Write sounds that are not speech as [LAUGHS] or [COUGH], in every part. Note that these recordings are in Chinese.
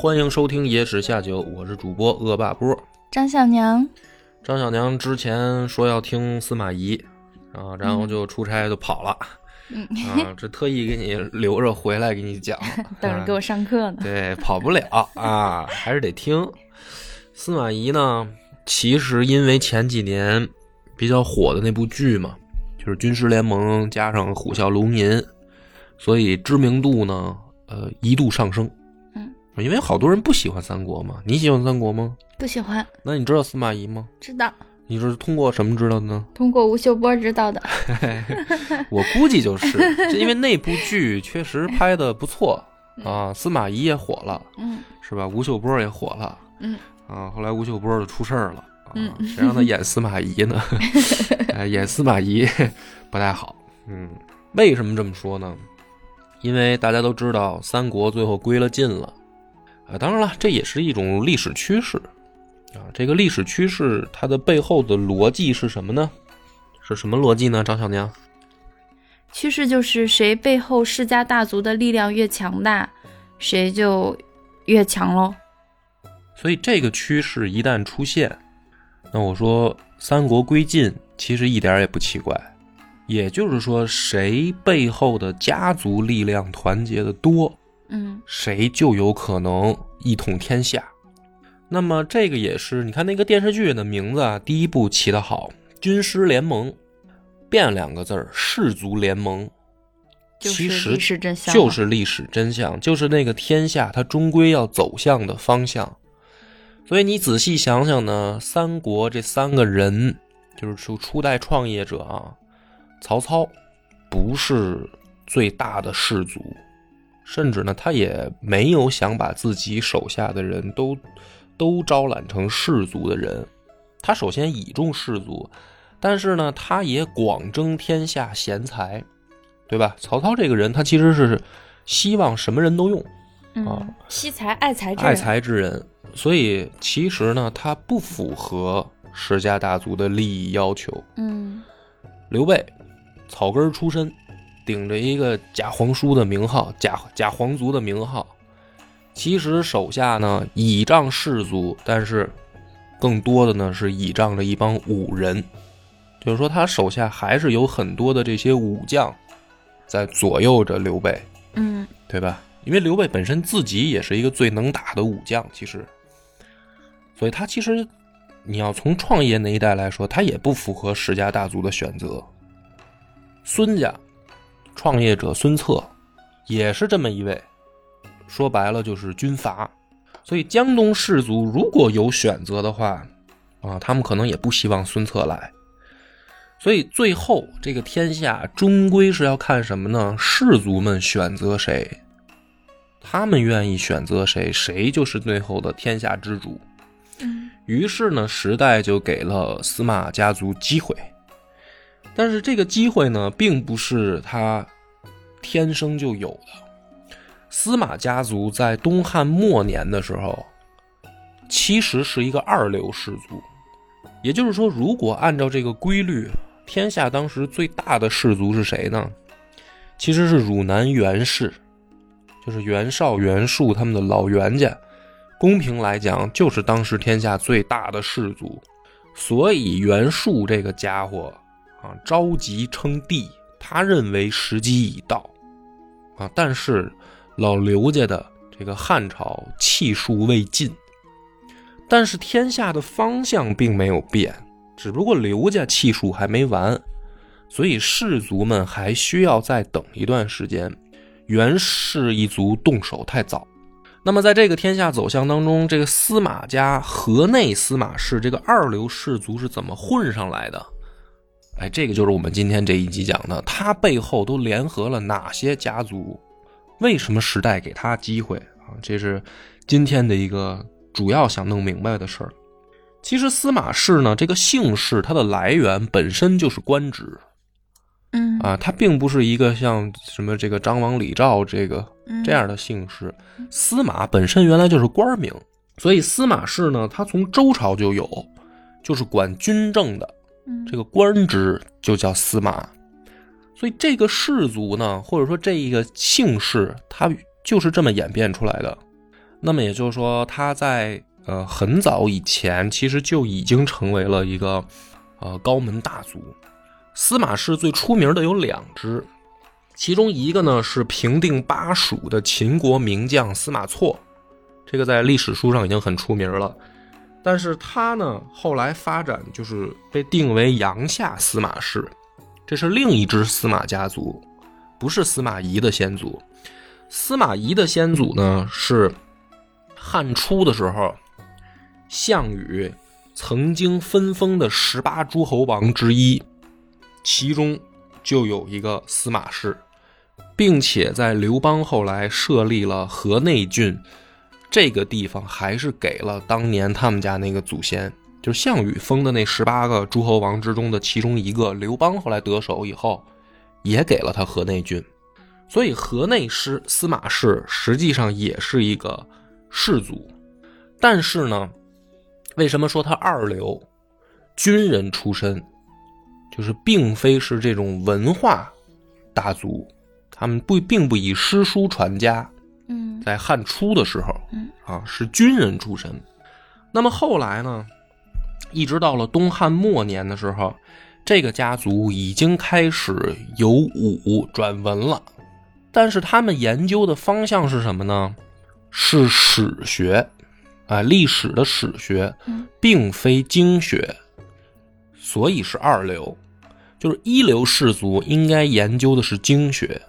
欢迎收听《野史下酒》，我是主播恶霸波。张小娘，张小娘之前说要听司马懿啊，然后就出差就跑了、嗯，啊，这特意给你留着回来给你讲，[LAUGHS] 等着给我上课呢。对，跑不了啊，还是得听。司马懿呢，其实因为前几年比较火的那部剧嘛，就是《军师联盟》加上《虎啸龙吟》，所以知名度呢，呃，一度上升。嗯，因为好多人不喜欢三国嘛，你喜欢三国吗？不喜欢，那你知道司马懿吗？知道，你是通过什么知道的呢？[LAUGHS] 通过吴秀波知道的。[LAUGHS] 我估计就是，是因为那部剧确实拍的不错啊，司马懿也火了，嗯是吧？吴秀波也火了，嗯啊，后来吴秀波就出事儿了，啊，嗯谁让他演司马懿呢？[LAUGHS] 哎，演司马懿不太好，嗯，为什么这么说呢？因为大家都知道三国最后归了晋了，啊，当然了，这也是一种历史趋势，啊，这个历史趋势它的背后的逻辑是什么呢？是什么逻辑呢？张小娘？趋势就是谁背后世家大族的力量越强大，谁就越强喽。所以这个趋势一旦出现，那我说三国归晋其实一点儿也不奇怪。也就是说，谁背后的家族力量团结的多，嗯谁就有可能一统天下。那么这个也是，你看那个电视剧的名字啊，第一部起的好，《军师联盟》，变两个字儿，氏族联盟。就是其实历史真相就是历史真相，就是那个天下它终归要走向的方向。所以你仔细想想呢，三国这三个人，就是初初代创业者啊，曹操不是最大的氏族，甚至呢，他也没有想把自己手下的人都都招揽成士族的人。他首先倚重士族，但是呢，他也广征天下贤才，对吧？曹操这个人，他其实是希望什么人都用，啊嗯，惜才爱才之爱。才之人，所以其实呢，他不符合世家大族的利益要求。嗯刘备，草根出身，顶着一个假皇叔的名号，假假皇族的名号，其实手下呢倚仗士族，但是更多的呢是倚仗着一帮武人，就是说他手下还是有很多的这些武将在左右着刘备。嗯对吧？因为刘备本身自己也是一个最能打的武将，其实，所以他其实你要从创业那一代来说，他也不符合世家大族的选择。孙家创业者孙策也是这么一位，说白了就是军阀。所以江东士族如果有选择的话，啊，他们可能也不希望孙策来。所以最后这个天下终归是要看什么呢？士族们选择谁，他们愿意选择谁，谁就是最后的天下之主。嗯于是呢，时代就给了司马家族机会，但是这个机会呢，并不是他天生就有的。司马家族在东汉末年的时候，其实是一个二流氏族，也就是说，如果按照这个规律，天下当时最大的氏族是谁呢？其实是汝南袁氏，就是袁绍、袁术他们的老袁家。公平来讲，就是当时天下最大的氏族。所以袁术这个家伙啊，着急称帝，他认为时机已到啊。但是老刘家的这个汉朝气数未尽，但是天下的方向并没有变，只不过刘家气数还没完，所以士族们还需要再等一段时间。袁氏一族动手太早。那么，在这个天下走向当中，这个司马家河内司马氏这个二流氏族是怎么混上来的？哎，这个就是我们今天这一集讲的，他背后都联合了哪些家族？为什么时代给他机会啊，这是今天的一个主要想弄明白的事儿。其实司马氏呢，这个姓氏它的来源本身就是官职嗯啊，它并不是一个像什么这个张王李赵这个嗯这样的姓氏。司马本身原来就是官名，所以司马氏呢，它从周朝就有，就是管军政的。这个官职就叫司马，所以这个氏族呢，或者说这一个姓氏，它就是这么演变出来的。那么也就是说，他在呃很早以前，其实就已经成为了一个呃高门大族。司马氏最出名的有两支，其中一个呢是平定巴蜀的秦国名将司马错，这个在历史书上已经很出名了。但是他呢，后来发展就是被定为阳夏司马氏，这是另一支司马家族，不是司马懿的先祖。司马懿的先祖呢是汉初的时候，项羽曾经分封的十八诸侯王之一，其中就有一个司马氏，并且在刘邦后来设立了河内郡。这个地方还是给了当年他们家那个祖先，就是项羽封的那十八个诸侯王之中的其中一个。刘邦后来得手以后，也给了他河内郡，所以河内师司马氏实际上也是一个氏族。但是呢，为什么说他二流？军人出身，就是并非是这种文化大族，他们不并不以诗书传家。嗯在汉初的时候，嗯啊是军人出身。那么后来呢，一直到了东汉末年的时候，这个家族已经开始由武转文了。但是他们研究的方向是什么呢？是史学，啊，历史的史学嗯，并非经学，所以是二流。就是一流士族应该研究的是经学。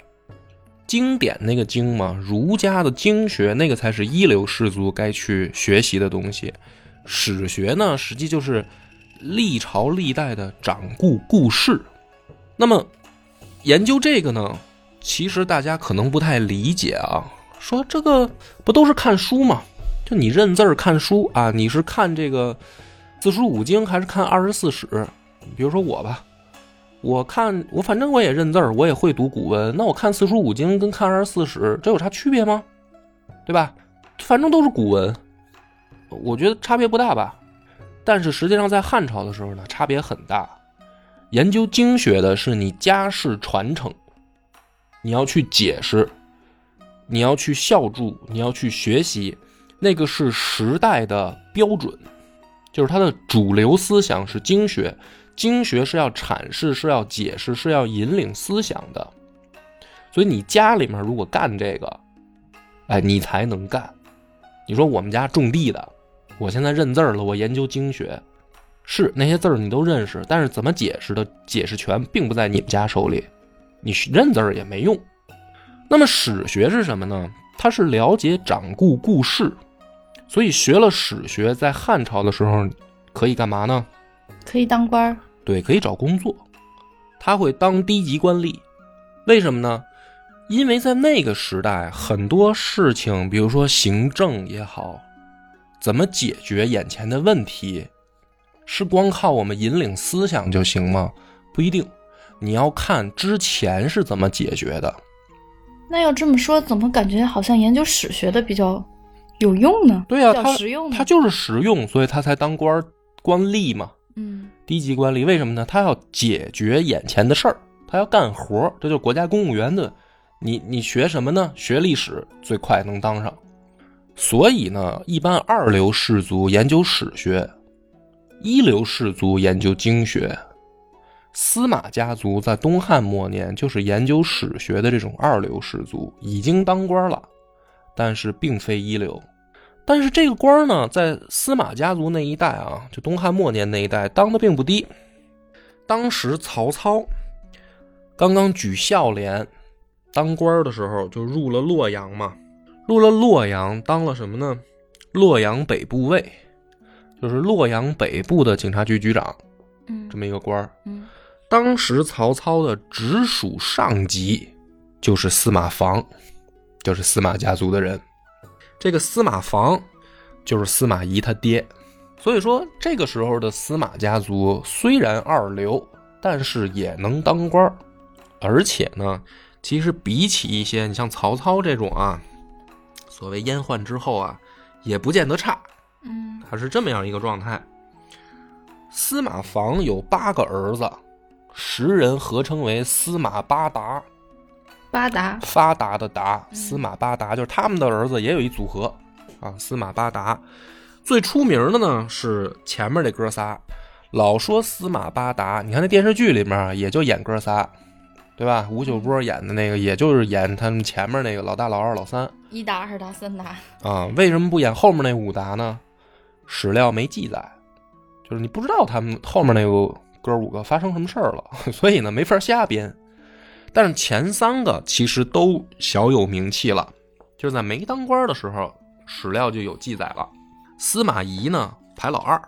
经典那个经嘛，儒家的经学那个才是一流士族该去学习的东西。史学呢，实际就是历朝历代的掌故故事。那么研究这个呢，其实大家可能不太理解啊，说这个不都是看书吗？就你认字儿看书啊，你是看这个四书五经还是看二十四史？比如说我吧。我看我反正我也认字儿，我也会读古文。那我看四书五经跟看二十四史，这有啥区别吗？对吧？反正都是古文，我觉得差别不大吧。但是实际上在汉朝的时候呢，差别很大。研究经学的是你家世传承，你要去解释，你要去孝助，你要去学习，那个是时代的标准，就是它的主流思想是经学。经学是要阐释，是要解释，是要引领思想的，所以你家里面如果干这个，哎，你才能干。你说我们家种地的，我现在认字了，我研究经学，是那些字儿你都认识，但是怎么解释的解释权并不在你们家手里，你认字儿也没用。那么史学是什么呢？它是了解掌故故事，所以学了史学，在汉朝的时候可以干嘛呢？可以当官儿。对，可以找工作，他会当低级官吏，为什么呢？因为在那个时代，很多事情，比如说行政也好，怎么解决眼前的问题，是光靠我们引领思想就行吗？不一定，你要看之前是怎么解决的。那要这么说，怎么感觉好像研究史学的比较有用呢？对呀、他实用呢。他就是实用，所以他才当官官吏嘛。嗯低级官吏为什么呢？他要解决眼前的事儿，他要干活儿，这就是国家公务员的。你你学什么呢？学历史最快能当上。所以呢，一般二流士族研究史学，一流士族研究经学。司马家族在东汉末年就是研究史学的这种二流士族，已经当官了，但是并非一流。但是这个官呢，在司马家族那一代啊，就东汉末年那一代当的并不低。当时曹操刚刚举孝廉当官的时候，就入了洛阳嘛，入了洛阳当了什么呢？洛阳北部尉，就是洛阳北部的警察局局长嗯这么一个官儿。嗯当时曹操的直属上级就是司马防，就是司马家族的人。这个司马防就是司马懿他爹。所以说，这个时候的司马家族虽然二流，但是也能当官儿，而且呢，其实比起一些你像曹操这种啊，所谓阉宦之后啊，也不见得差。嗯他是这么样一个状态。司马防有八个儿子，十人合称为司马八达，八达，发达的达，嗯司马八达就是他们的儿子也有一组合啊，司马八达。最出名的呢是前面这哥仨，老说司马八达，你看那电视剧里面也就演哥仨，对吧？吴秀波演的那个，也就是演他们前面那个老大、老二、老三一达、二达、三达。啊。为什么不演后面那五达呢？史料没记载，就是你不知道他们后面那个哥五个发生什么事儿了，[LAUGHS] 所以呢没法瞎编。但是前三个其实都小有名气了，就是在没当官的时候，史料就有记载了。司马懿呢排老二，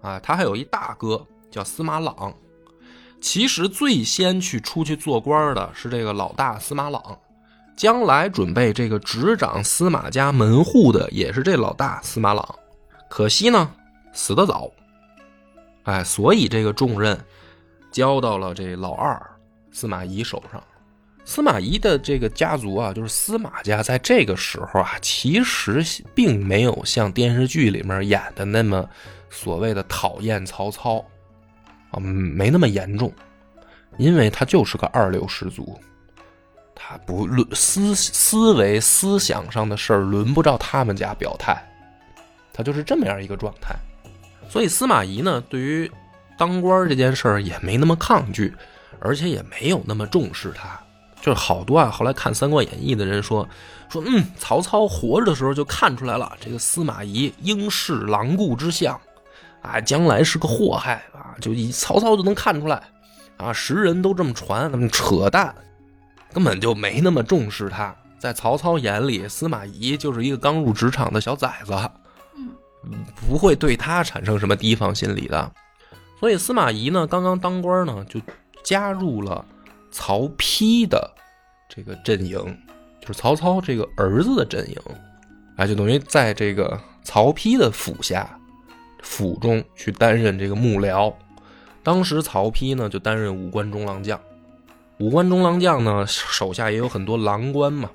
啊，他还有一大哥叫司马朗。其实最先去出去做官的是这个老大司马朗，将来准备这个执掌司马家门户的也是这老大司马朗。可惜呢，死得早，哎，所以这个重任交到了这老二司马懿手上。司马懿的这个家族啊，就是司马家，在这个时候啊，其实并没有像电视剧里面演的那么所谓的讨厌曹操啊，没那么严重，因为他就是个二流氏族，他不论思思维思想上的事儿，轮不着他们家表态，他就是这么样一个状态。所以司马懿呢，对于当官这件事儿也没那么抗拒，而且也没有那么重视他。就是好多啊，后来看《三国演义》的人说说，嗯，曹操活着的时候就看出来了，这个司马懿应是狼顾之相，啊，将来是个祸害啊，就一曹操就能看出来，啊，时人都这么传，那么扯淡，根本就没那么重视他。在曹操眼里，司马懿就是一个刚入职场的小崽子，嗯不会对他产生什么提防心理的。所以司马懿呢，刚刚当官呢，就加入了曹丕的这个阵营，就是曹操这个儿子的阵营，哎，就等于在这个曹丕的府下，府中去担任这个幕僚。当时曹丕呢，就担任武官中郎将。武官中郎将呢，手下也有很多郎官嘛。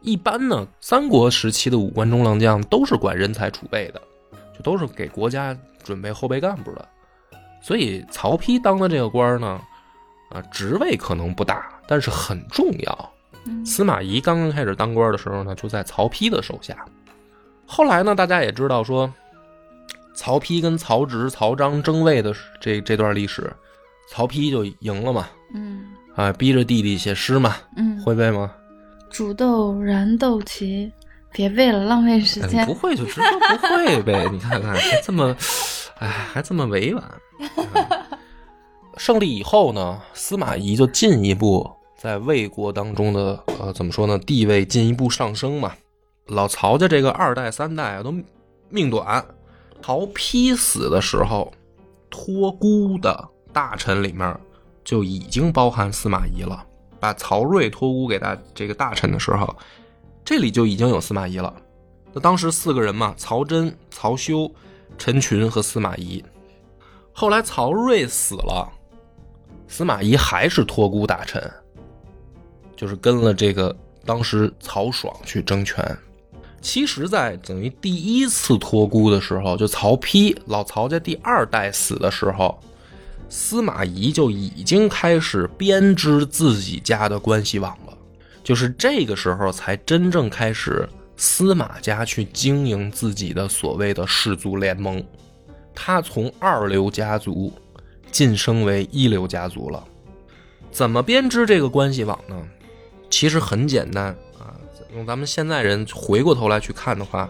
一般呢，三国时期的武官中郎将都是管人才储备的，就都是给国家准备后备干部的。所以曹丕当的这个官呢，啊，职位可能不大，但是很重要。嗯司马懿刚刚开始当官的时候呢，就在曹丕的手下。后来呢，大家也知道说，曹丕跟曹植、曹彰争位的这这段历史，曹丕就赢了嘛，嗯啊，逼着弟弟写诗嘛，嗯，会背吗？煮豆燃豆萁，别背了，浪费时间嗯不。会就直说不会呗，你看看还这么，哎，还这么委婉。嗯 [LAUGHS] 胜利以后呢，司马懿就进一步在魏国当中的呃怎么说呢，地位进一步上升嘛。老曹家这个二代三代啊都命短，曹丕死的时候，托孤的大臣里面就已经包含司马懿了。把曹睿托孤给大这个大臣的时候，这里就已经有司马懿了。那当时四个人嘛，曹真、曹休、陈群和司马懿。后来曹睿死了，司马懿还是托孤大臣，就是跟了这个当时曹爽去争权。其实，在等于第一次托孤的时候，就曹丕老曹家第二代死的时候，司马懿就已经开始编织自己家的关系网了。就是这个时候才真正开始司马家去经营自己的所谓的氏族联盟。他从二流家族晋升为一流家族了。怎么编织这个关系网呢？其实很简单啊，用咱们现在人回过头来去看的话，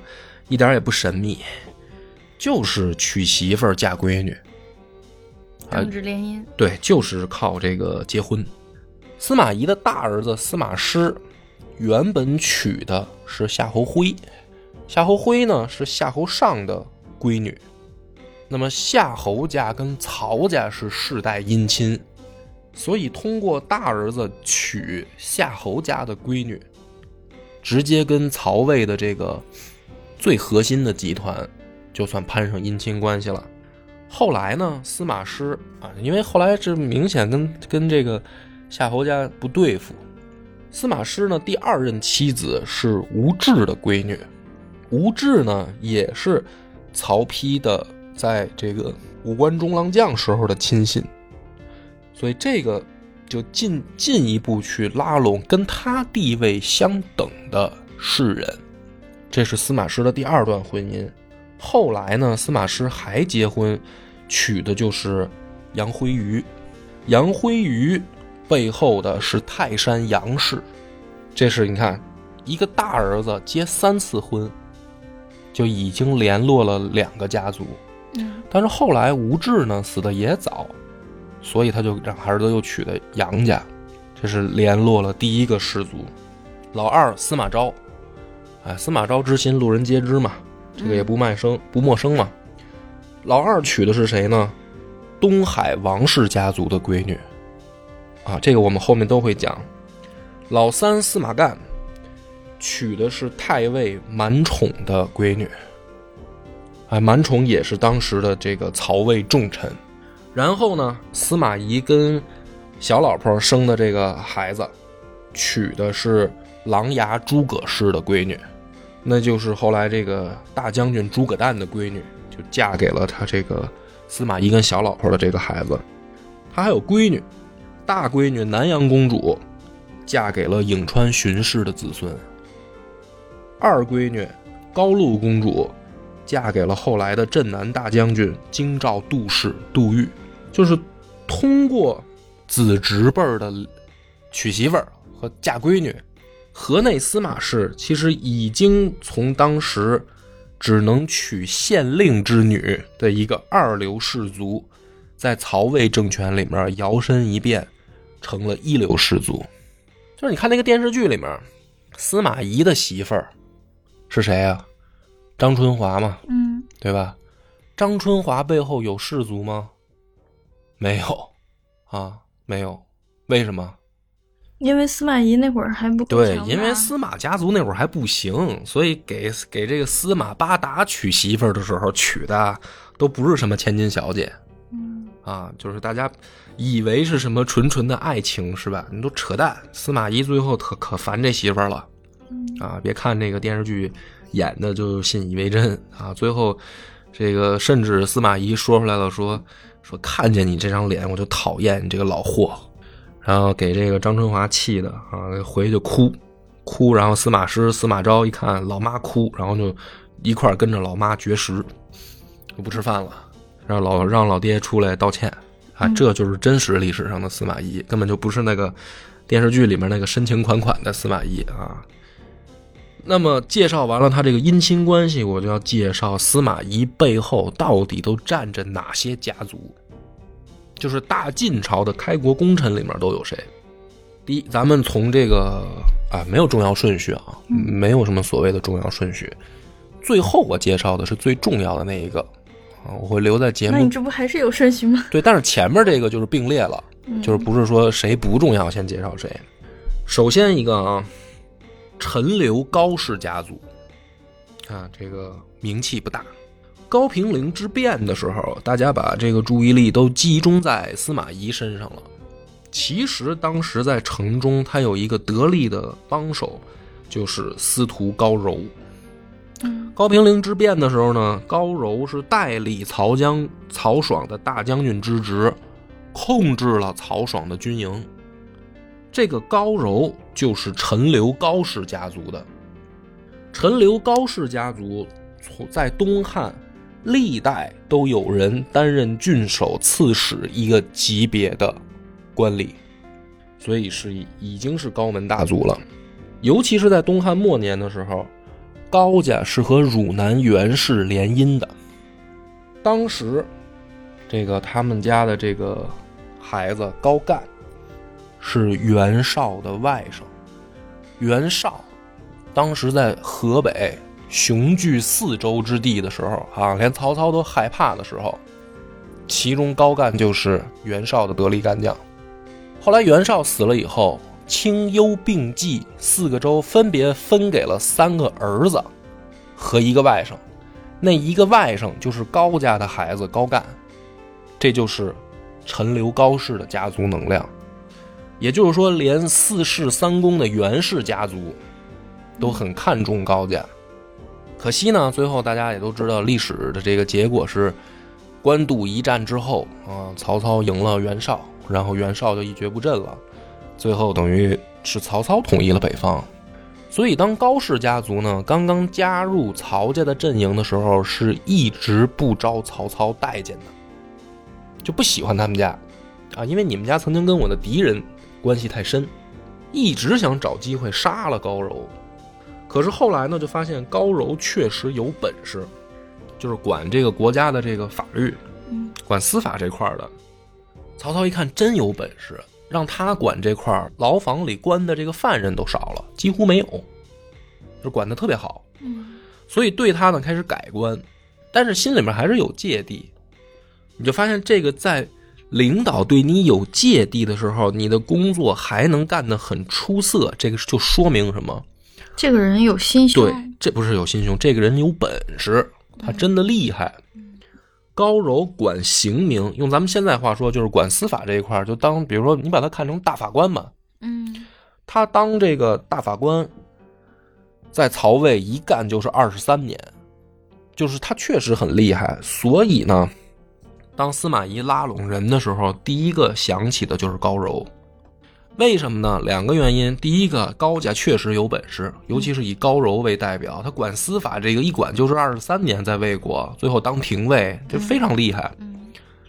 一点也不神秘，就是娶媳妇儿嫁闺女。啊政治联姻。对，就是靠这个结婚。司马懿的大儿子司马师，原本娶的是夏侯徽，夏侯徽呢是夏侯尚的闺女。那么夏侯家跟曹家是世代姻亲，所以通过大儿子娶夏侯家的闺女，直接跟曹魏的这个最核心的集团就算攀上姻亲关系了。后来呢，司马师啊，因为后来这明显跟跟这个夏侯家不对付。司马师呢，第二任妻子是吴质的闺女，吴质呢也是曹丕的在这个五官中郎将时候的亲信，所以这个就进进一步去拉拢跟他地位相等的士人，这是司马师的第二段婚姻。后来呢，司马师还结婚，娶的就是杨辉瑜。杨辉瑜背后的是泰山杨氏，这是你看，一个大儿子结三次婚，就已经联络了两个家族。嗯但是后来吴质呢死的也早，所以他就让儿子又娶的杨家，这是联络了第一个氏族。老二司马昭，哎，司马昭之心路人皆知嘛，这个也不卖生不陌生嘛。老二娶的是谁呢？东海王氏家族的闺女，啊，这个我们后面都会讲。老三司马干娶的是太尉满宠的闺女，哎，满宠也是当时的这个曹魏重臣。然后呢，司马懿跟小老婆生的这个孩子，娶的是琅琊诸葛氏的闺女，那就是后来这个大将军诸葛诞的闺女，就嫁给了他这个司马懿跟小老婆的这个孩子。他还有闺女，大闺女南阳公主，嫁给了颍川荀氏的子孙。二闺女高陆公主嫁给了后来的镇南大将军京兆杜氏杜预，就是通过子侄辈儿的娶媳妇儿和嫁闺女，河内司马氏其实已经从当时只能娶县令之女的一个二流氏族，在曹魏政权里面摇身一变，成了一流氏族。就是你看那个电视剧里面，司马懿的媳妇儿是谁呀、张春华嘛，嗯对吧？张春华背后有氏族吗？没有，啊，没有。为什么？因为司马懿那会儿还不对，因为司马家族那会儿还不行，所以给给这个司马八达娶媳妇儿的时候娶的都不是什么千金小姐嗯啊，就是大家以为是什么纯纯的爱情是吧？你都扯淡。司马懿最后可可烦这媳妇儿了啊！别看这个电视剧演的就信以为真啊，最后这个甚至司马懿说出来了说，说看见你这张脸我就讨厌你这个老货，然后给这个张春华气的啊，回去就哭哭，然后司马师、司马昭一看老妈哭，然后就一块儿跟着老妈绝食，就不吃饭了，让老让老爹出来道歉啊，嗯这就是真实历史上的司马懿，根本就不是那个电视剧里面那个深情款款的司马懿啊。那么介绍完了他这个姻亲关系，我就要介绍司马懿背后到底都站着哪些家族。就是大晋朝的开国功臣里面都有谁？第一，咱们从这个啊，没有重要顺序啊，没有什么所谓的重要顺序。最后我介绍的是最重要的那一个啊，我会留在节目那你这不还是有顺序吗？对，但是前面这个就是并列了，嗯就是不是说谁不重要先介绍谁。首先一个啊，陈留高氏家族，啊，这个名气不大。高平陵之变的时候，大家把这个注意力都集中在司马懿身上了。其实当时在城中，他有一个得力的帮手，就是司徒高柔。嗯高平陵之变的时候呢，高柔是代理曹将曹爽的大将军之职，控制了曹爽的军营。这个高柔就是陈留高氏家族的。陈留高氏家族从在东汉历代都有人担任郡守、刺史一个级别的官吏，所以是已经是高门大族了。尤其是在东汉末年的时候，高家是和汝南袁氏联姻的。当时，这个他们家的这个孩子高干是袁绍的外甥。袁绍当时在河北雄踞四州之地的时候啊，连曹操都害怕的时候，其中高干就是袁绍的得力干将。后来袁绍死了以后，清幽并济四个州分别分给了三个儿子和一个外甥，那一个外甥就是高家的孩子高干，这就是陈留高氏的家族能量。也就是说，连四世三公的袁氏家族都很看重高家。可惜呢，最后大家也都知道，历史的这个结果是官渡一战之后啊，曹操赢了袁绍，然后袁绍就一蹶不振了。最后等于是曹操统一了北方。所以，当高氏家族呢刚刚加入曹家的阵营的时候，是一直不招曹操待见的，就不喜欢他们家啊，因为你们家曾经跟我的敌人。关系太深，一直想找机会杀了高柔，可是后来呢，就发现高柔确实有本事，就是管这个国家的这个法律，管司法这块的。曹操一看真有本事，让他管这块，牢房里关的这个犯人都少了，几乎没有，就管的特别好。所以对他呢开始改观，但是心里面还是有芥蒂。你就发现这个在。领导对你有芥蒂的时候，你的工作还能干得很出色，这个就说明什么？这个人有心胸。对，这不是有心胸，这个人有本事，他真的厉害。高柔管刑名，用咱们现在话说，就是管司法这一块就当比如说你把他看成大法官吧。嗯，他当这个大法官，在曹魏一干就是二十三年，就是他确实很厉害，所以呢。当司马懿拉拢人的时候，第一个想起的就是高柔。为什么呢？两个原因。第一个，高家确实有本事，尤其是以高柔为代表，他管司法这个一管就是二十三年，在魏国，最后当廷尉，这非常厉害。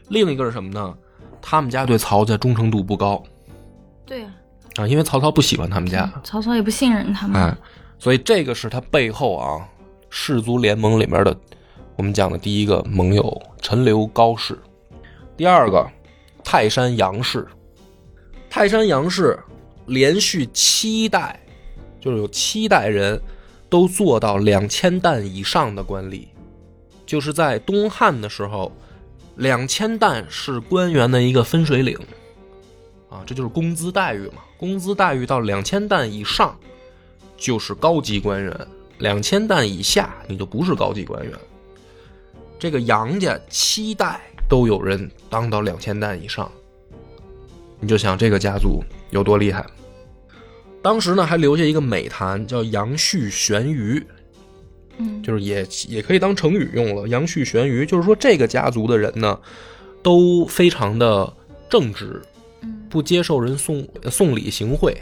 另一个是什么呢？他们家对曹家忠诚度不高。对啊。啊，因为曹操不喜欢他们家，曹操也不信任他们。哎，所以这个是他背后啊，氏族联盟里面的。我们讲的第一个盟友陈留高氏，第二个泰山杨氏。泰山杨氏连续七代，就是有七代人都做到两千担以上的官吏，就是在东汉的时候，两千担是官员的一个分水岭啊，这就是工资待遇嘛。工资待遇到两千担以上就是高级官员，两千担以下你就不是高级官员。这个杨家七代都有人当到两千担以上，你就想这个家族有多厉害。当时呢，还留下一个美谈，叫“杨旭悬鱼”，嗯，就是也也可以当成语用了。“杨旭悬鱼”就是说这个家族的人呢，都非常的正直，不接受人送送礼行贿。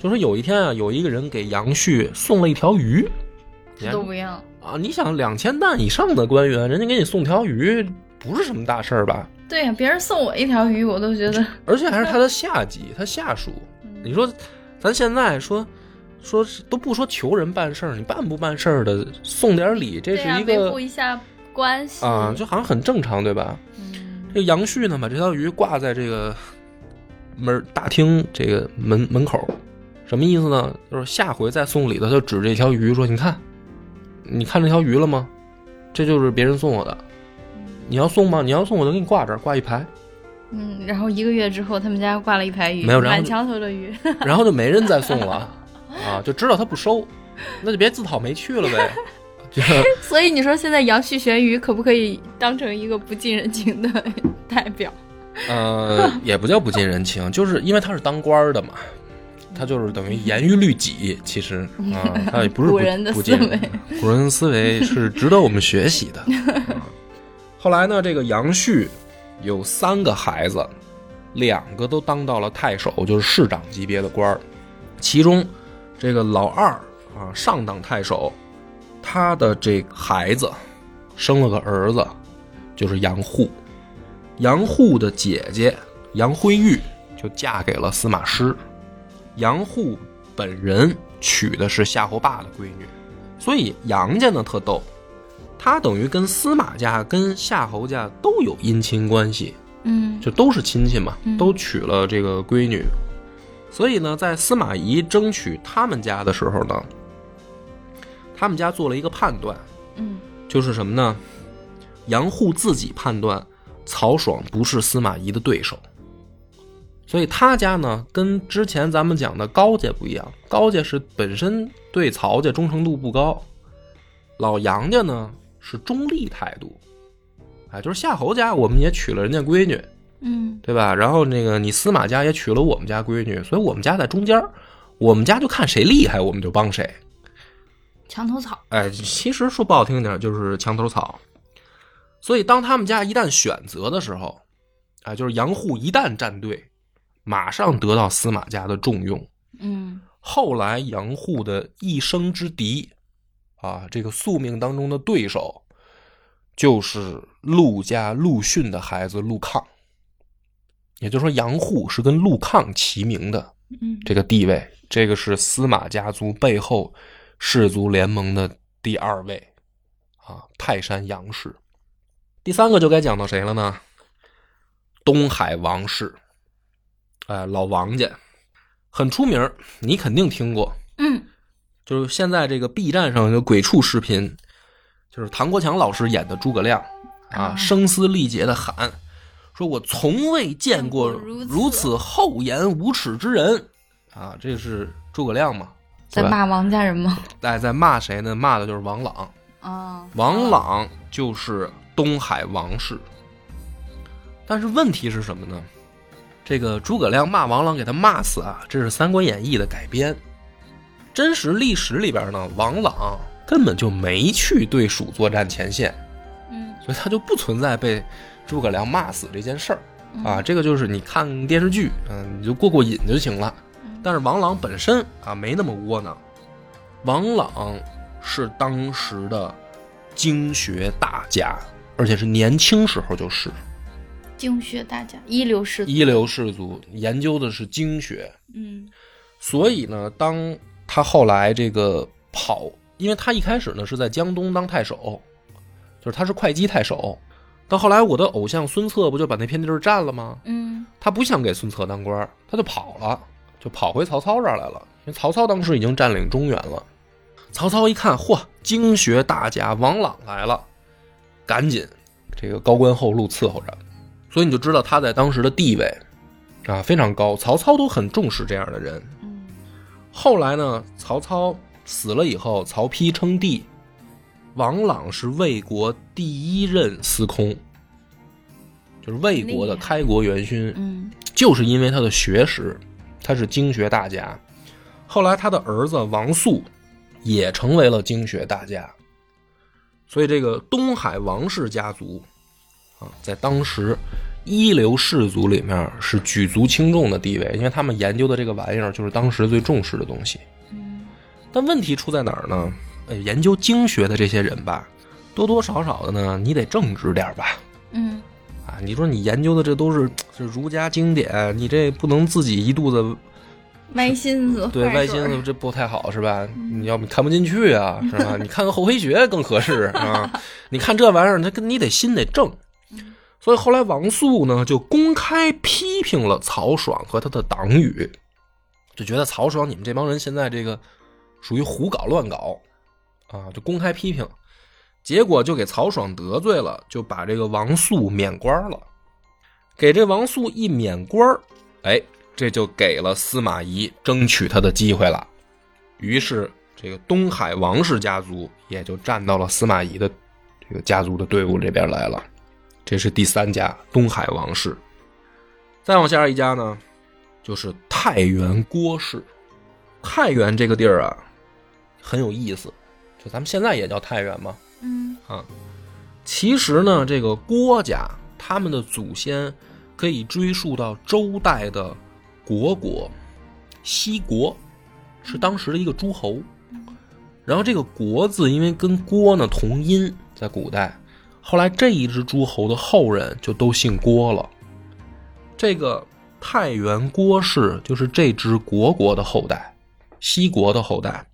就说有一天啊，有一个人给杨旭送了一条鱼，都不要。啊，你想两千担以上的官员，人家给你送条鱼，不是什么大事儿吧？对呀，别人送我一条鱼，我都觉得，[LAUGHS] 而且还是他的下级，他下属。你说，咱现在说说都不说求人办事儿，你办不办事儿的送点礼，这是一个维护一下关系啊，就好像很正常，对吧？这个杨旭呢，把这条鱼挂在这个门大厅这个门门口，什么意思呢？就是下回再送礼的，就指这条鱼说：“你看。”你看这条鱼了吗？这就是别人送我的。你要送吗？你要送我就给你挂这儿，挂一排。嗯，然后一个月之后，他们家挂了一排鱼，没有满墙头的鱼。[LAUGHS] 然后就没人再送了啊，就知道他不收，那就别自讨没趣了呗。[LAUGHS] 所以你说现在杨旭玄鱼可不可以当成一个不近人情的 [LAUGHS] 代表？呃，也不叫不近人情，就是因为他是当官的嘛。他就是等于严于律己，其实啊，他也不是古人的思维，古人思维是值得我们学习的。[LAUGHS] 后来呢，这个杨旭有三个孩子，两个都当到了太守，就是市长级别的官儿。其中这个老二啊，上当太守，他的这孩子生了个儿子，就是杨户。杨户的姐姐杨辉玉就嫁给了司马师。杨户本人娶的是夏侯霸的闺女，所以杨家呢特逗，他等于跟司马家、跟夏侯家都有姻亲关系，嗯，就都是亲戚嘛，都娶了这个闺女。所以呢，在司马懿争取他们家的时候呢，他们家做了一个判断，嗯，就是什么呢？杨户自己判断曹爽不是司马懿的对手。所以他家呢，跟之前咱们讲的高家不一样，高家是本身对曹家忠诚度不高，老杨家呢是中立态度，哎，就是夏侯家我们也娶了人家闺女，嗯对吧？然后那个你司马家也娶了我们家闺女，所以我们家在中间，我们家就看谁厉害，我们就帮谁。墙头草，哎，其实说不好听点，就是墙头草。所以当他们家一旦选择的时候，啊，就是杨户一旦站队，马上得到司马家的重用。嗯后来杨户的一生之敌，啊，这个宿命当中的对手，就是陆家陆逊的孩子陆抗。也就是说，杨户是跟陆抗齐名的嗯这个地位，这个是司马家族背后氏族联盟的第二位，啊，泰山杨氏。第三个就该讲到谁了呢？东海王氏，哎，老王家很出名儿，你肯定听过。嗯就是现在这个 B 站上有鬼畜视频，就是唐国强老师演的诸葛亮啊，啊声嘶力竭的喊，说我从未见过如此厚颜无耻之人啊！这是诸葛亮嘛？在骂王家人吗？哎，在骂谁呢？骂的就是王朗。啊，王朗就是东海王氏。但是问题是什么呢？这个诸葛亮骂王朗，给他骂死啊！这是《三国演义》的改编。真实历史里边呢，王朗根本就没去对蜀作战前线，嗯所以他就不存在被诸葛亮骂死这件事儿嗯啊。这个就是你看电视剧，嗯，你就过过瘾就行了。但是王朗本身啊，没那么窝囊。王朗是当时的经学大家，而且是年轻时候就是经学大家，一流士族一流士族，研究的是经学。嗯所以呢，当他后来这个跑，因为他一开始呢是在江东当太守，就是他是会稽太守。到后来，我的偶像孙策不就把那片地儿占了吗？嗯他不想给孙策当官，他就跑了，就跑回曹操这儿来了。因为曹操当时已经占领中原了。曹操一看，嚯，经学大家王朗来了，赶紧这个高官厚禄伺候着。所以你就知道他在当时的地位啊非常高，曹操都很重视这样的人。嗯后来呢，曹操死了以后，曹丕称帝，王朗是魏国第一任司空，就是魏国的开国元勋。嗯就是因为他的学识，他是经学大家。后来他的儿子王肃也成为了经学大家，所以这个东海王氏家族啊，在当时一流士族里面是举足轻重的地位，因为他们研究的这个玩意儿就是当时最重视的东西。嗯但问题出在哪儿呢？呃，研究经学的这些人吧，多多少少的呢，你得正直点吧。嗯啊，你说你研究的这都是是儒家经典，你这不能自己一肚子歪心思，对歪心思，这不太好是吧？你要不看不进去啊，是吧？[LAUGHS] 你看看厚黑学更合适啊。你看这玩意儿，他跟你得心得正。所以后来王肃呢，就公开批评了曹爽和他的党羽，就觉得曹爽你们这帮人现在这个属于胡搞乱搞啊，就公开批评。结果就给曹爽得罪了，就把这个王肃免官了。给这王肃一免官哎，这就给了司马懿争取他的机会了。于是，这个东海王氏家族也就站到了司马懿的这个家族的队伍这边来了。这是第三家东海王氏。再往下一家呢，就是太原郭氏。太原这个地儿啊，很有意思，就咱们现在也叫太原嘛。嗯啊，其实呢，这个郭家他们的祖先可以追溯到周代的国国，西国是当时的一个诸侯。然后这个“国”字，因为跟“郭”呢同音，在古代，后来这一支诸侯的后人就都姓郭了。这个太原郭氏就是这支国国的后代，西国的后代。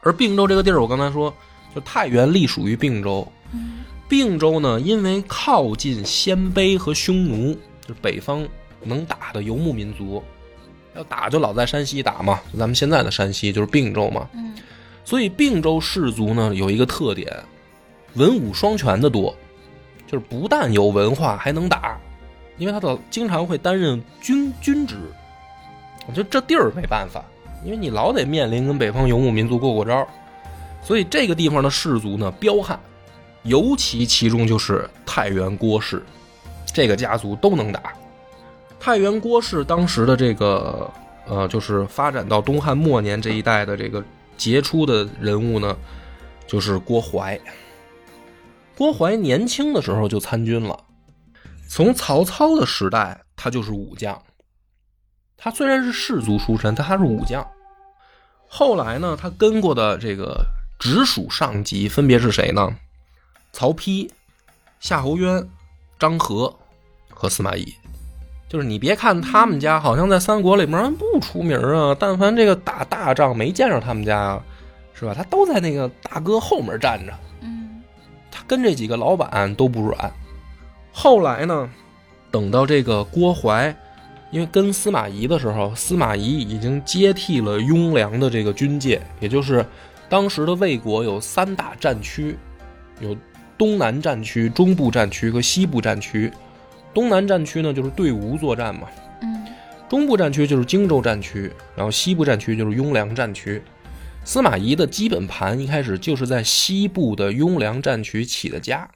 而并州这个地儿，我刚才说，就太原隶属于并州。并州呢，因为靠近鲜卑和匈奴，就是北方能打的游牧民族，要打就老在山西打嘛，就咱们现在的山西就是并州嘛。嗯所以并州氏族呢有一个特点，文武双全的多，就是不但有文化，还能打，因为他的经常会担任军军职。我觉得这地儿没办法，因为你老得面临跟北方游牧民族过过招，所以这个地方的氏族呢彪悍，尤其其中就是太原郭氏，这个家族都能打。太原郭氏当时的这个呃，就是发展到东汉末年这一代的这个杰出的人物呢，就是郭淮。郭淮年轻的时候就参军了，从曹操的时代他就是武将。他虽然是士族出身，但他是武将。后来呢，他跟过的这个直属上级分别是谁呢？曹丕、夏侯渊、张合和司马懿。就是你别看他们家好像在三国里面不出名啊，但凡这个打大仗没见着他们家啊，是吧？他都在那个大哥后面站着。跟这几个老板都不软。后来呢，等到这个郭淮。因为跟司马懿的时候，司马懿已经接替了雍凉的这个军界，也就是当时的魏国有三大战区，有东南战区、中部战区和西部战区。东南战区呢就是对吴作战嘛，嗯中部战区就是荆州战区，然后西部战区就是雍凉战区。司马懿的基本盘一开始就是在西部的雍凉战区起的家，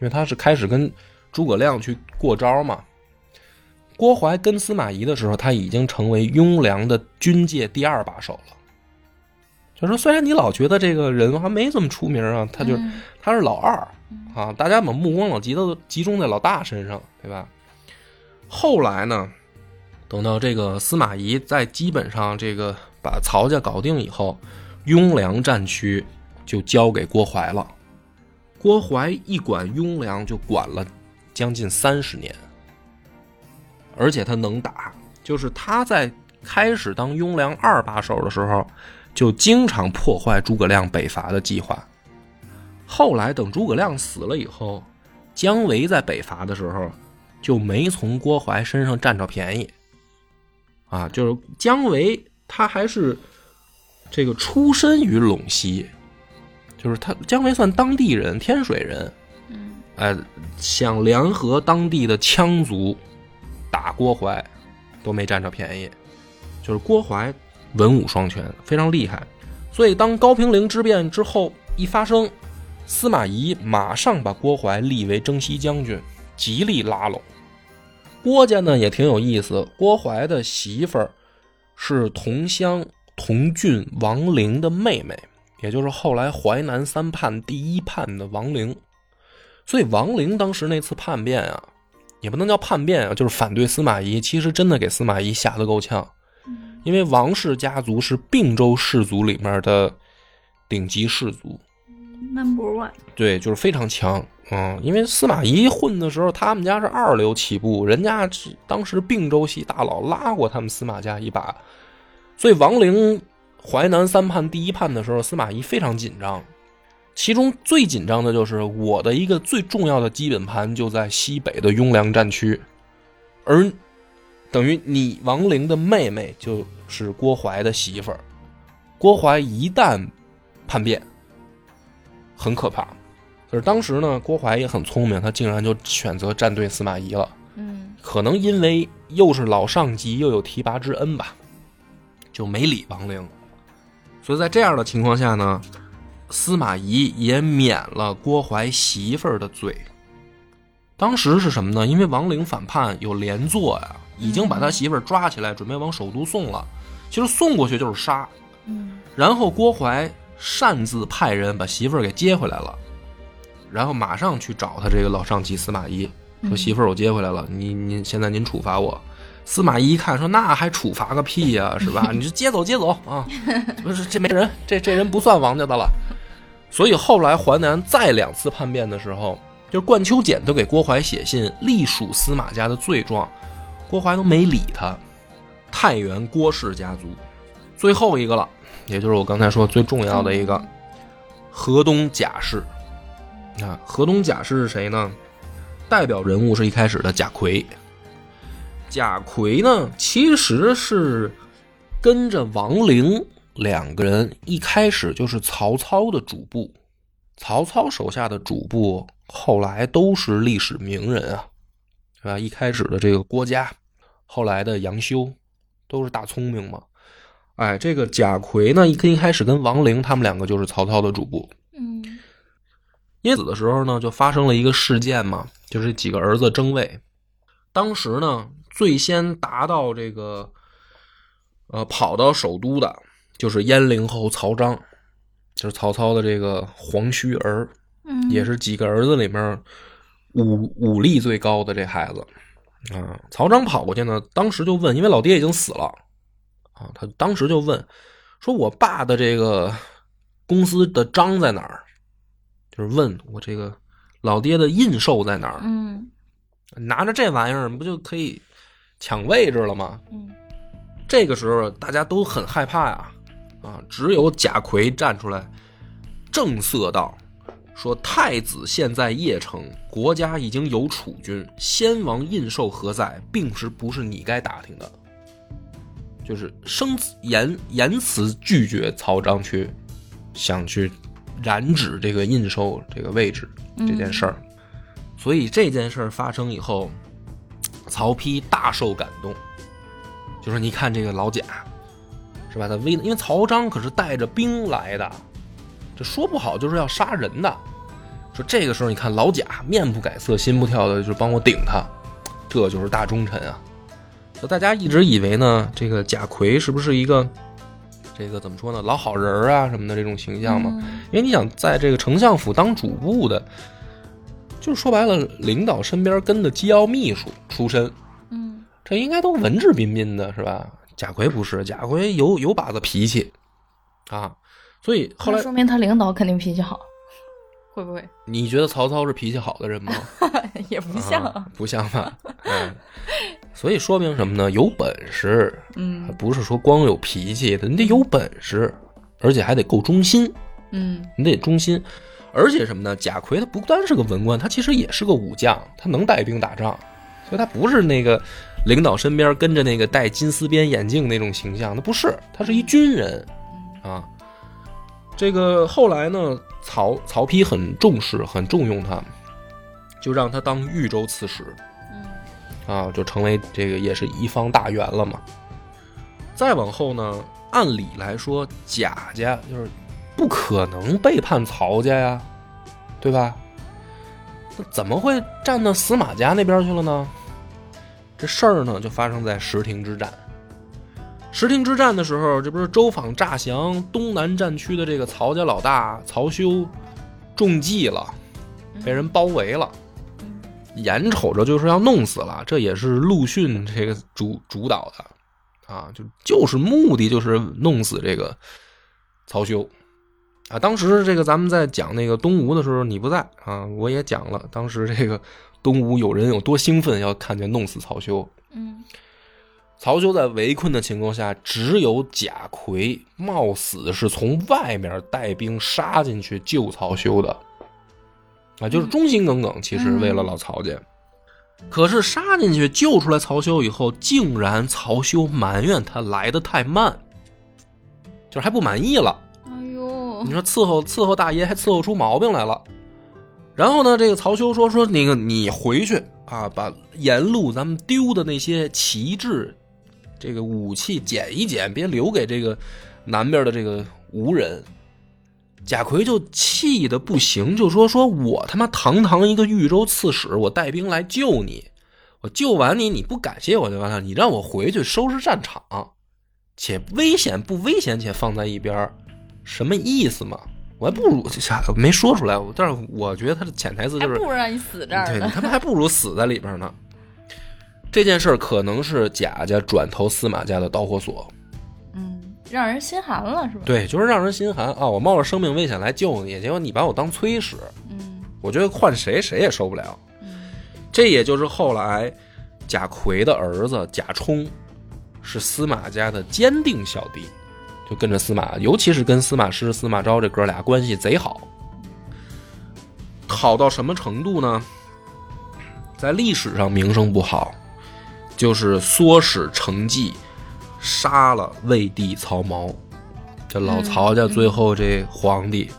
因为他是开始跟诸葛亮去过招嘛。郭淮跟司马懿的时候，他已经成为雍凉的军界第二把手了。就说虽然你老觉得这个人还没这么出名啊，他就、嗯他是老二啊，大家把目光老集都集中在老大身上，对吧？后来呢，等到这个司马懿在基本上这个把曹家搞定以后，雍凉战区就交给郭淮了。郭淮一管雍凉就管了将近三十年。而且他能打，就是他在开始当雍凉二把手的时候，就经常破坏诸葛亮北伐的计划。后来等诸葛亮死了以后，姜维在北伐的时候就没从郭淮身上占着便宜。啊，就是姜维他还是这个出身于陇西，就是他姜维算当地人，天水人，嗯哎，想联合当地的羌族。打郭淮都没占着便宜，就是郭淮文武双全，非常厉害。所以当高平陵之变之后一发生，司马懿马上把郭淮立为征西将军，极力拉拢。郭家呢也挺有意思，郭淮的媳妇儿是同乡同郡王陵的妹妹，也就是后来淮南三叛第一叛的王陵。所以王陵当时那次叛变啊。也不能叫叛变啊，就是反对司马懿。其实真的给司马懿吓得够呛，因为王氏家族是并州氏族里面的顶级氏族，number one，对，就是非常强。嗯，因为司马懿混的时候，他们家是二流起步，人家是当时并州系大佬拉过他们司马家一把，所以王陵淮南三叛第一叛的时候，司马懿非常紧张。其中最紧张的就是我的一个最重要的基本盘就在西北的雍凉战区，而等于你王陵的妹妹就是郭淮的媳妇儿，郭淮一旦叛变，很可怕。可是当时呢，郭淮也很聪明，他竟然就选择站队司马懿了。嗯可能因为又是老上级，又有提拔之恩吧，就没理王陵。所以在这样的情况下呢，司马懿也免了郭淮媳妇儿的罪。当时是什么呢？因为王陵反叛有连坐呀，已经把他媳妇儿抓起来，准备往首都送了。其实送过去就是杀。嗯然后郭淮擅自派人把媳妇儿给接回来了，然后马上去找他这个老上级司马懿，说媳妇儿我接回来了，您您现在您处罚我。司马懿一看说那还处罚个屁呀、是吧？[LAUGHS] 你就接走接走啊！不是这没人，这这人不算王家的了。所以后来淮南再两次叛变的时候，就是冠秋简都给郭淮写信隶属司马家的罪状，郭淮都没理他。太原郭氏家族，最后一个了，也就是我刚才说最重要的一个河东贾氏。啊，河东贾氏是谁呢？代表人物是一开始的贾逵。贾逵呢，其实是跟着王陵两个人一开始就是曹操的主簿，曹操手下的主簿后来都是历史名人啊，对吧？一开始的这个郭嘉，后来的杨修，都是大聪明嘛。哎，这个贾逵呢，一跟一开始跟王陵他们两个就是曹操的主簿。嗯耶子的时候呢，就发生了一个事件嘛，就是几个儿子争位。当时呢，最先达到这个，呃，跑到首都的，就是燕陵侯曹彰，就是曹操的这个皇须儿，嗯，也是几个儿子里面武武力最高的这孩子啊。曹彰跑过去呢，当时就问，因为老爹已经死了啊，他当时就问，说我爸的这个公司的章在哪儿？就是问我这个老爹的印绶在哪儿？嗯拿着这玩意儿不就可以抢位置了吗？嗯这个时候大家都很害怕呀，啊，只有贾逵站出来正色道：“说太子现在邺城，国家已经有储君，先王印绶何在，并是不是你该打听的？”就是生言言辞拒绝曹彰去想去染指这个印绶这个位置这件事儿，所以这件事儿发生以后，曹丕大受感动，就说：“你看这个老贾，是吧？他威，因为曹彰可是带着兵来的，这说不好就是要杀人的。说这个时候，你看老贾面不改色心不跳的，就帮我顶他，这就是大忠臣啊！就大家一直以为呢，这个贾逵是不是一个这个怎么说呢，老好人啊什么的这种形象嘛？因为你想在这个丞相府当主簿的，就是说白了，领导身边跟的机要秘书出身，嗯这应该都文质彬彬的是吧？贾逵不是，贾逵有有把子脾气啊，所以后来说明他领导肯定脾气好，会不会？你觉得曹操是脾气好的人吗？[LAUGHS] 也不像啊，不像吧？嗯，所以说明什么呢？有本事，嗯不是说光有脾气的，你得有本事，而且还得够忠心，嗯你得忠心。而且什么呢？贾逵他不单是个文官，他其实也是个武将，他能带兵打仗，所以他不是那个领导身边跟着那个戴金丝边眼镜那种形象，他不是，他是一军人啊。这个后来呢，曹曹丕很重视，很重用他，就让他当豫州刺史嗯啊，就成为这个也是一方大员了嘛。再往后呢，按理来说，贾家就是不可能背叛曹家呀，对吧？那怎么会站到司马家那边去了呢？这事儿呢，就发生在石亭之战。石亭之战的时候，这不是周访诈降东南战区的这个曹家老大曹休中计了，被人包围了，眼瞅着就是要弄死了。这也是陆逊这个主主导的啊，就就是目的就是弄死这个曹休啊。当时这个咱们在讲那个东吴的时候，你不在啊，我也讲了，当时这个东吴有人有多兴奋，要看见弄死曹休。嗯曹休在围困的情况下，只有贾逵冒死是从外面带兵杀进去救曹休的，啊，就是忠心耿耿，其实为了老曹家。可是杀进去救出来曹休以后，竟然曹休埋怨他来的太慢，就是还不满意了。你，说伺候伺候大爷还伺候出毛病来了。然后呢，这个曹休说说那个你回去啊，把沿路咱们丢的那些旗帜、这个武器捡一捡，别留给这个南边的这个吴人。贾逵就气的不行，就说说我他妈堂堂一个豫州刺史，我带兵来救你，我救完你你不感谢我就完了，你让我回去收拾战场，且危险不危险且放在一边什么意思嘛？我还不如下没说出来，但是我觉得他的潜台词就是，还不如让你死这儿。对你他们还不如死在里边呢。这件事儿可能是贾家转投司马家的导火索，嗯，让人心寒了是吧？对，就是让人心寒啊！我冒着生命危险来救你，结果你把我当催使，嗯我觉得换谁谁也受不了。嗯这也就是后来贾逵的儿子贾充是司马家的坚定小弟，就跟着司马，尤其是跟司马师、司马昭这哥俩关系贼好，好到什么程度呢？在历史上名声不好，就是唆使成纪杀了魏帝曹髦，这老曹家最后这皇帝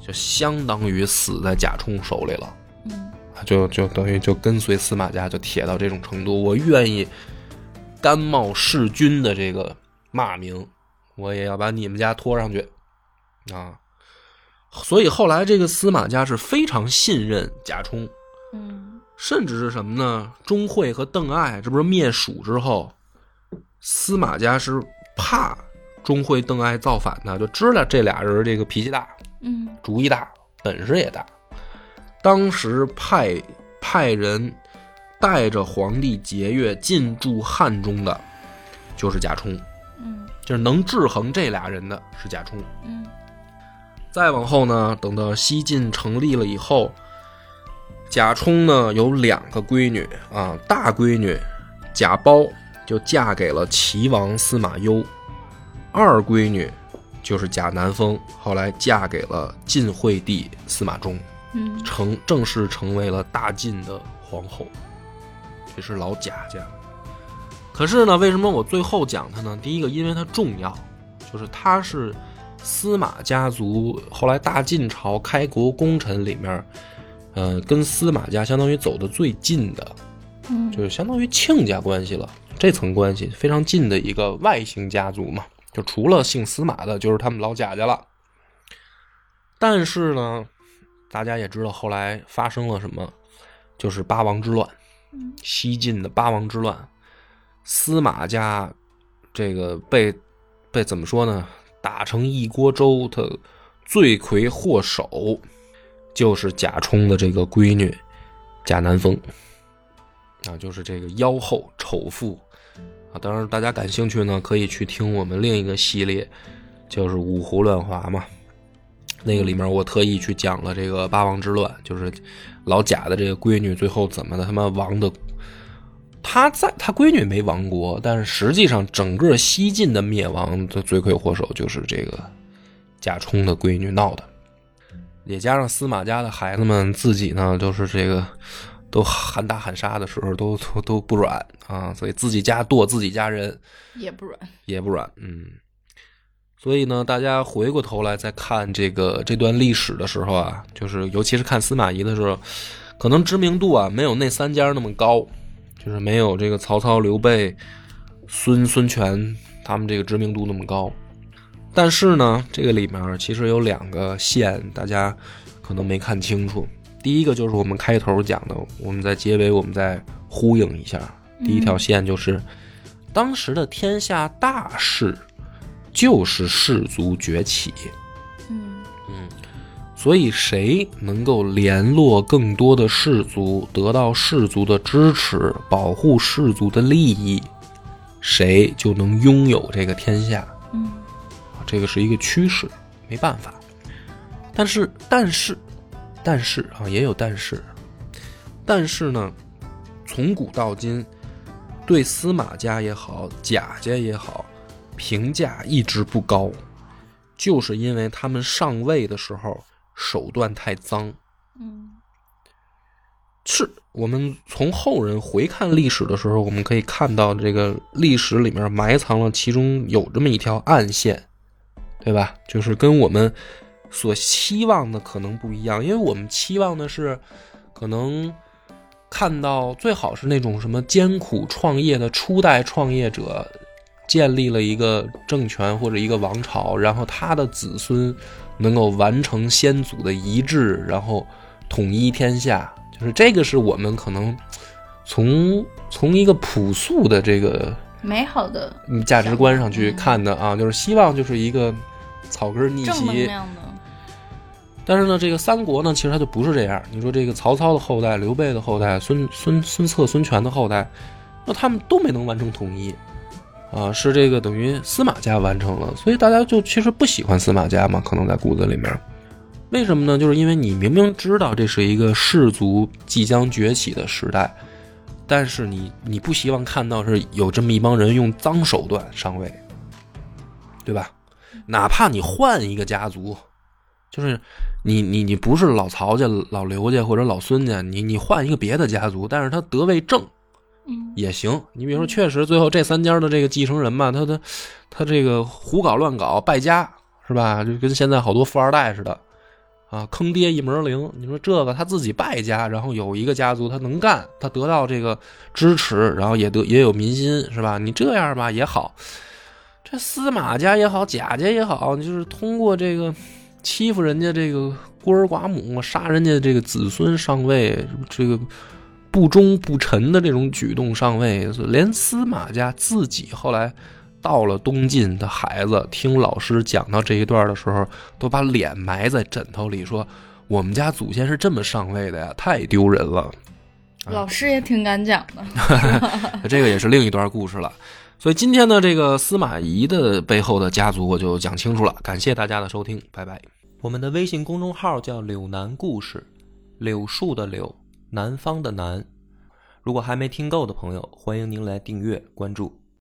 就相当于死在贾充手里了。嗯就就等于就跟随司马家就铁到这种程度，我愿意甘冒弑君的这个骂名，我也要把你们家拖上去啊。所以后来这个司马家是非常信任贾充，嗯甚至是什么呢？钟会和邓艾这不是灭蜀之后，司马家是怕钟会、邓艾造反的，就知道这俩人这个脾气大，嗯主意大，本事也大。当时派派人带着皇帝节钺进驻汉中的，就是贾充，嗯就是能制衡这俩人的是贾充。嗯再往后呢，等到西晋成立了以后，贾充呢有两个闺女啊，大闺女贾褒就嫁给了齐王司马攸，二闺女就是贾南风，后来嫁给了晋惠帝司马衷，嗯成正式成为了大晋的皇后。这是老贾家。可是呢，为什么我最后讲他呢？第一个，因为他重要，就是他是司马家族后来大晋朝开国功臣里面，呃，跟司马家相当于走的最近的，嗯就是相当于亲家关系了，这层关系非常近的一个外姓家族嘛。就除了姓司马的，就是他们老贾家了。但是呢，大家也知道后来发生了什么，就是八王之乱，西晋的八王之乱，司马家这个被被怎么说呢？打成一锅粥，他罪魁祸首就是贾充的这个闺女贾南风啊，就是这个妖后丑妇啊。当然，大家感兴趣呢，可以去听我们另一个系列，就是五胡乱华嘛。那个里面我特意去讲了这个八王之乱，就是老贾的这个闺女最后怎么的他妈亡的。他在他闺女没亡国，但是实际上整个西晋的灭亡的罪魁祸首就是这个贾充的闺女闹的，也加上司马家的孩子们自己呢，都是这个都喊打喊杀的时候都都都不软啊，所以自己家剁自己家人也不软。也不软，嗯。所以呢，大家回过头来再看这个这段历史的时候啊，就是尤其是看司马懿的时候，可能知名度啊没有那三家那么高，就是没有这个曹操、刘备、孙孙权他们这个知名度那么高。但是呢，这个里面其实有两个线，大家可能没看清楚。第一个就是我们开头讲的，我们在结尾我们再呼应一下。第一条线就是当时的天下大势就是士族崛起，嗯所以谁能够联络更多的士族，得到士族的支持，保护士族的利益，谁就能拥有这个天下。这个是一个趋势，没办法。但是，但是，但是啊，也有但是，但是呢，从古到今，对司马家也好，贾家也好，评价一直不高，就是因为他们上位的时候手段太脏。嗯是我们从后人回看历史的时候，我们可以看到这个历史里面埋藏了其中有这么一条暗线，对吧？就是跟我们所期望的可能不一样，因为我们期望的是可能看到最好是那种什么艰苦创业的初代创业者建立了一个政权或者一个王朝，然后他的子孙能够完成先祖的遗志，然后统一天下。就是这个是我们可能从从一个朴素的这个美好的嗯价值观上去看的啊，就是希望就是一个草根逆袭。但是呢，这个三国呢，其实它就不是这样。你说这个曹操的后代、刘备的后代、孙孙孙策、孙权的后代，那他们都没能完成统一啊，是这个等于司马家完成了，所以大家就其实不喜欢司马家嘛，可能在骨子里面。为什么呢？就是因为你明明知道这是一个氏族即将崛起的时代，但是你你不希望看到是有这么一帮人用脏手段上位，对吧？哪怕你换一个家族，就是你你你不是老曹家、老刘家或者老孙家，你你换一个别的家族，但是他得位正也行。你比如说，确实最后这三家的这个继承人吧，他他他这个胡搞乱搞败家是吧？就跟现在好多富二代似的啊，坑爹一门灵。你说这个他自己败家，然后有一个家族他能干，他得到这个支持，然后也得也有民心，是吧？你这样吧也好。这司马家也好，贾家也好，就是通过这个欺负人家这个孤儿寡母，杀人家这个子孙上位，这个不忠不臣的这种举动上位，连司马家自己后来。到了东晋的孩子听老师讲到这一段的时候，都把脸埋在枕头里，说：“我们家祖先是这么上位的呀，太丢人了。”老师也挺敢讲的，[LAUGHS] 这个也是另一段故事了。所以今天的这个司马懿的背后的家族我就讲清楚了。感谢大家的收听，拜拜。我们的微信公众号叫“柳南故事”，柳树的柳，南方的南。如果还没听够的朋友，欢迎您来订阅关注。